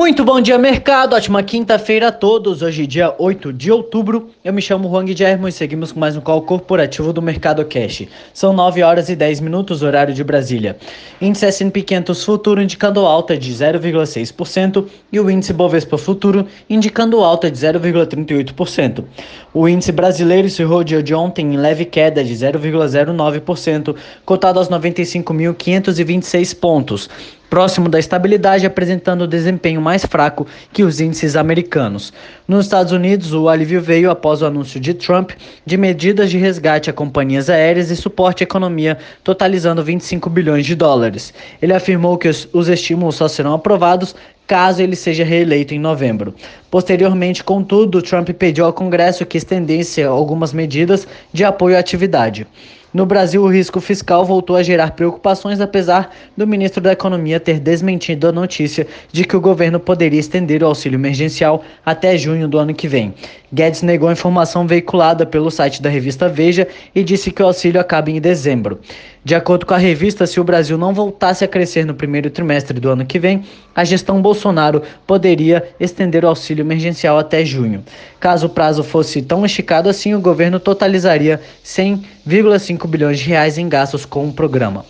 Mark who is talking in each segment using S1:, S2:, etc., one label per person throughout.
S1: Muito bom dia, mercado. Ótima quinta-feira a todos. Hoje, dia 8 de outubro. Eu me chamo Juan Guilherme e seguimos com mais um call corporativo do Mercado Cash. São 9 horas e 10 minutos, horário de Brasília. Índice S&P 500 Futuro indicando alta de 0,6% e o índice Bovespa Futuro indicando alta de 0,38%. O índice brasileiro o dia de ontem em leve queda de 0,09%, cotado aos 95.526 pontos próximo da estabilidade, apresentando desempenho mais fraco que os índices americanos. Nos Estados Unidos, o alívio veio após o anúncio de Trump de medidas de resgate a companhias aéreas e suporte à economia, totalizando 25 bilhões de dólares. Ele afirmou que os, os estímulos só serão aprovados caso ele seja reeleito em novembro. Posteriormente, contudo, Trump pediu ao Congresso que estendesse algumas medidas de apoio à atividade. No Brasil, o risco fiscal voltou a gerar preocupações, apesar do ministro da Economia ter desmentido a notícia de que o governo poderia estender o auxílio emergencial até junho do ano que vem. Guedes negou a informação veiculada pelo site da revista Veja e disse que o auxílio acaba em dezembro. De acordo com a revista, se o Brasil não voltasse a crescer no primeiro trimestre do ano que vem, a gestão Bolsonaro poderia estender o auxílio emergencial até junho. Caso o prazo fosse tão esticado assim, o governo totalizaria 100,5 bilhões de reais em gastos com o programa.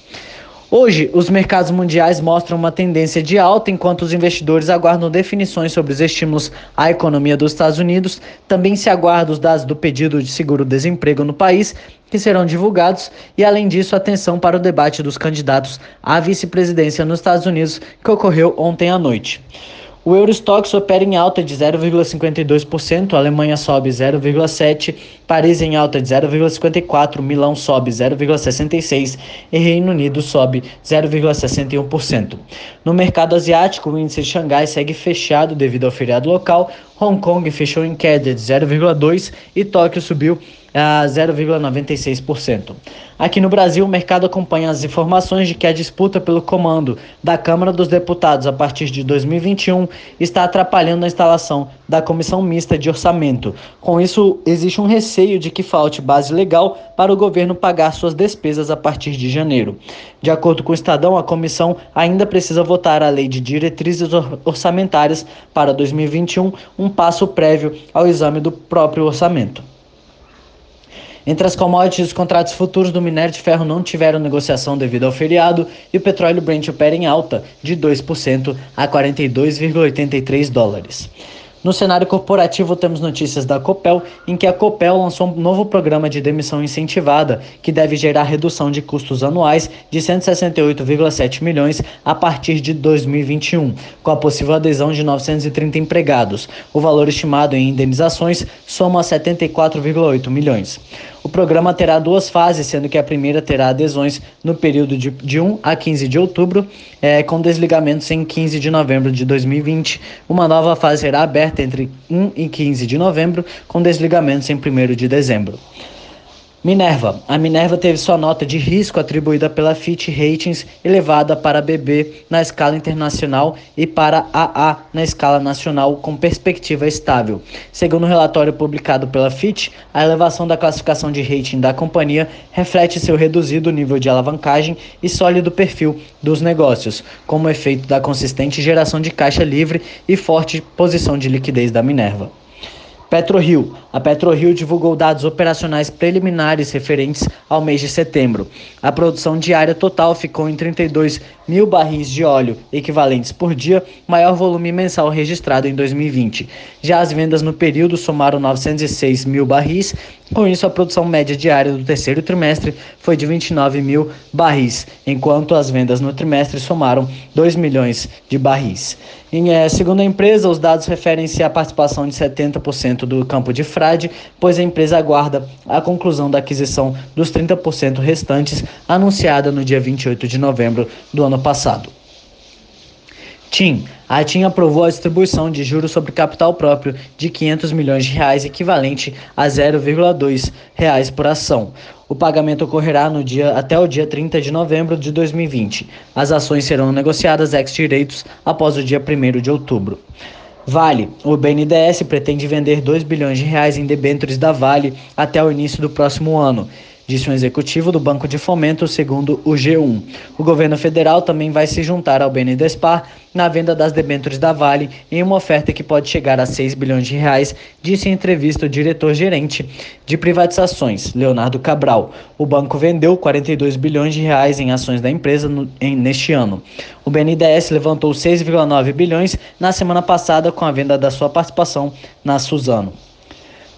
S1: Hoje, os mercados mundiais mostram uma tendência de alta enquanto os investidores aguardam definições sobre os estímulos à economia dos Estados Unidos. Também se aguarda os dados do pedido de seguro-desemprego no país, que serão divulgados, e além disso, atenção para o debate dos candidatos à vice-presidência nos Estados Unidos, que ocorreu ontem à noite. O Eurostox opera em alta de 0,52%, Alemanha sobe 0,7%, Paris em alta de 0,54%, Milão sobe 0,66% e Reino Unido sobe 0,61%. No mercado asiático, o índice de Xangai segue fechado devido ao feriado local, Hong Kong fechou em queda de 0,2% e Tóquio subiu a 0,96%. Aqui no Brasil, o mercado acompanha as informações de que a disputa pelo comando da Câmara dos Deputados a partir de 2021 está atrapalhando a instalação da Comissão Mista de Orçamento. Com isso, existe um receio de que falte base legal para o governo pagar suas despesas a partir de janeiro. De acordo com o Estadão, a comissão ainda precisa votar a Lei de Diretrizes Orçamentárias para 2021, um passo prévio ao exame do próprio orçamento. Entre as commodities, os contratos futuros do minério de ferro não tiveram negociação devido ao feriado e o petróleo Brent opera em alta de 2% a 42,83 dólares. No cenário corporativo, temos notícias da Copel, em que a Copel lançou um novo programa de demissão incentivada, que deve gerar redução de custos anuais de 168,7 milhões a partir de 2021, com a possível adesão de 930 empregados. O valor estimado em indenizações soma 74,8 milhões. O programa terá duas fases, sendo que a primeira terá adesões no período de, de 1 a 15 de outubro, é, com desligamentos em 15 de novembro de 2020. Uma nova fase será aberta entre 1 e 15 de novembro, com desligamentos em 1 de dezembro. Minerva. A Minerva teve sua nota de risco atribuída pela Fitch Ratings elevada para BB na escala internacional e para AA na escala nacional com perspectiva estável. Segundo o um relatório publicado pela Fitch, a elevação da classificação de rating da companhia reflete seu reduzido nível de alavancagem e sólido perfil dos negócios, como efeito da consistente geração de caixa livre e forte posição de liquidez da Minerva. PetroRio. A PetroRio divulgou dados operacionais preliminares referentes ao mês de setembro. A produção diária total ficou em 32 mil barris de óleo equivalentes por dia, maior volume mensal registrado em 2020. Já as vendas no período somaram 906 mil barris. Com isso, a produção média diária do terceiro trimestre foi de 29 mil barris, enquanto as vendas no trimestre somaram 2 milhões de barris. Em, é, segundo a empresa, os dados referem-se à participação de 70% do campo de frade, pois a empresa aguarda a conclusão da aquisição dos 30% restantes, anunciada no dia 28 de novembro do ano passado. TIM. A TIM aprovou a distribuição de juros sobre capital próprio de 500 milhões de reais, equivalente a 0,2 reais por ação. O pagamento ocorrerá no dia até o dia 30 de novembro de 2020. As ações serão negociadas ex-direitos após o dia 1 de outubro. Vale. O BNDES pretende vender 2 bilhões de reais em debêntures da Vale até o início do próximo ano. Disse um executivo do Banco de Fomento, segundo o G1. O governo federal também vai se juntar ao BNDESPAR na venda das debêntures da Vale em uma oferta que pode chegar a 6 bilhões de reais, disse em entrevista o diretor-gerente de privatizações, Leonardo Cabral. O banco vendeu 42 bilhões de reais em ações da empresa no, em, neste ano. O BNDES levantou 6,9 bilhões na semana passada com a venda da sua participação na Suzano.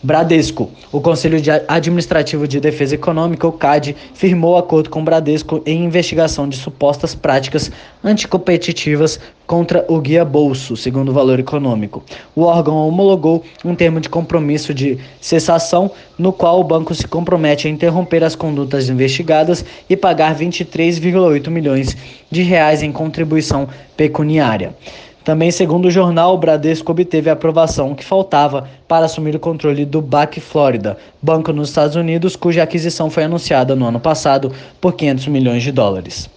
S1: Bradesco. O Conselho Administrativo de Defesa Econômica, o CAD, firmou acordo com o Bradesco em investigação de supostas práticas anticompetitivas contra o Guia Bolso, segundo o Valor Econômico. O órgão homologou um termo de compromisso de cessação, no qual o banco se compromete a interromper as condutas investigadas e pagar 23,8 milhões de reais em contribuição pecuniária. Também, segundo o jornal, o Bradesco obteve a aprovação que faltava para assumir o controle do BAC Florida, banco nos Estados Unidos, cuja aquisição foi anunciada no ano passado por 500 milhões de dólares.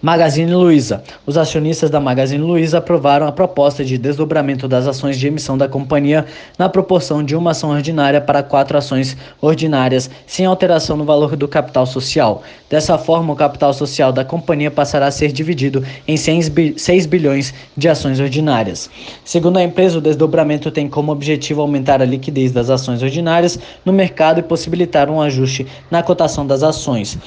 S1: Magazine Luiza. Os acionistas da Magazine Luiza aprovaram a proposta de desdobramento das ações de emissão da companhia na proporção de uma ação ordinária para quatro ações ordinárias, sem alteração no valor do capital social. Dessa forma, o capital social da companhia passará a ser dividido em 6 bilhões de ações ordinárias. Segundo a empresa, o desdobramento tem como objetivo aumentar a liquidez das ações ordinárias no mercado e possibilitar um ajuste na cotação das ações,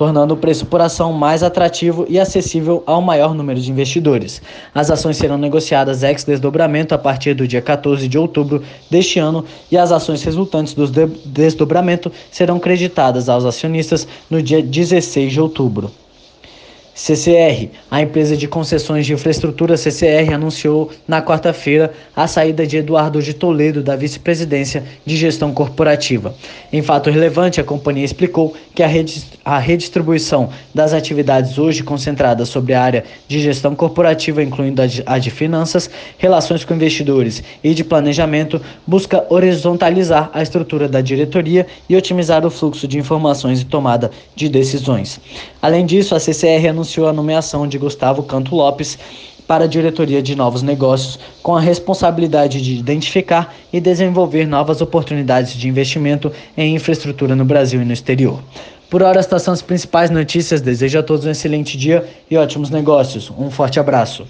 S1: tornando o preço por ação mais atrativo e acessível ao maior número de investidores. As ações serão negociadas ex-desdobramento a partir do dia 14 de outubro deste ano e as ações resultantes do desdobramento serão creditadas aos acionistas no dia 16 de outubro. CCR, a empresa de concessões de infraestrutura CCR, anunciou na quarta-feira a saída de Eduardo de Toledo da vice-presidência de gestão corporativa. Em fato relevante, a companhia explicou que a redistribuição das atividades hoje concentradas sobre a área de gestão corporativa, incluindo a de finanças, relações com investidores e de planejamento, busca horizontalizar a estrutura da diretoria e otimizar o fluxo de informações e tomada de decisões. Além disso, a CCR anunciou anunciou a nomeação de Gustavo Canto Lopes para a diretoria de novos negócios, com a responsabilidade de identificar e desenvolver novas oportunidades de investimento em infraestrutura no Brasil e no exterior. Por hora, estas são as principais notícias. Desejo a todos um excelente dia e ótimos negócios. Um forte abraço.